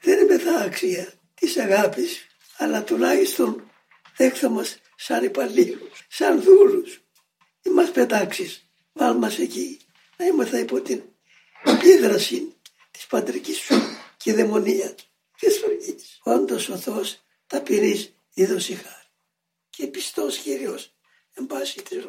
Δεν είναι θα αξία τη αγάπης, αλλά τουλάχιστον δέχθα μας σαν υπαλλήλους, σαν δούλους. Ή μας πετάξεις, βάλ μας εκεί, να είμαστε υπό την επίδραση της πατρικής σου και δαιμονίας της φραγής. Όντως ο Θεός ταπεινής είδος η χάρη και πιστός Κύριος εν πάση της.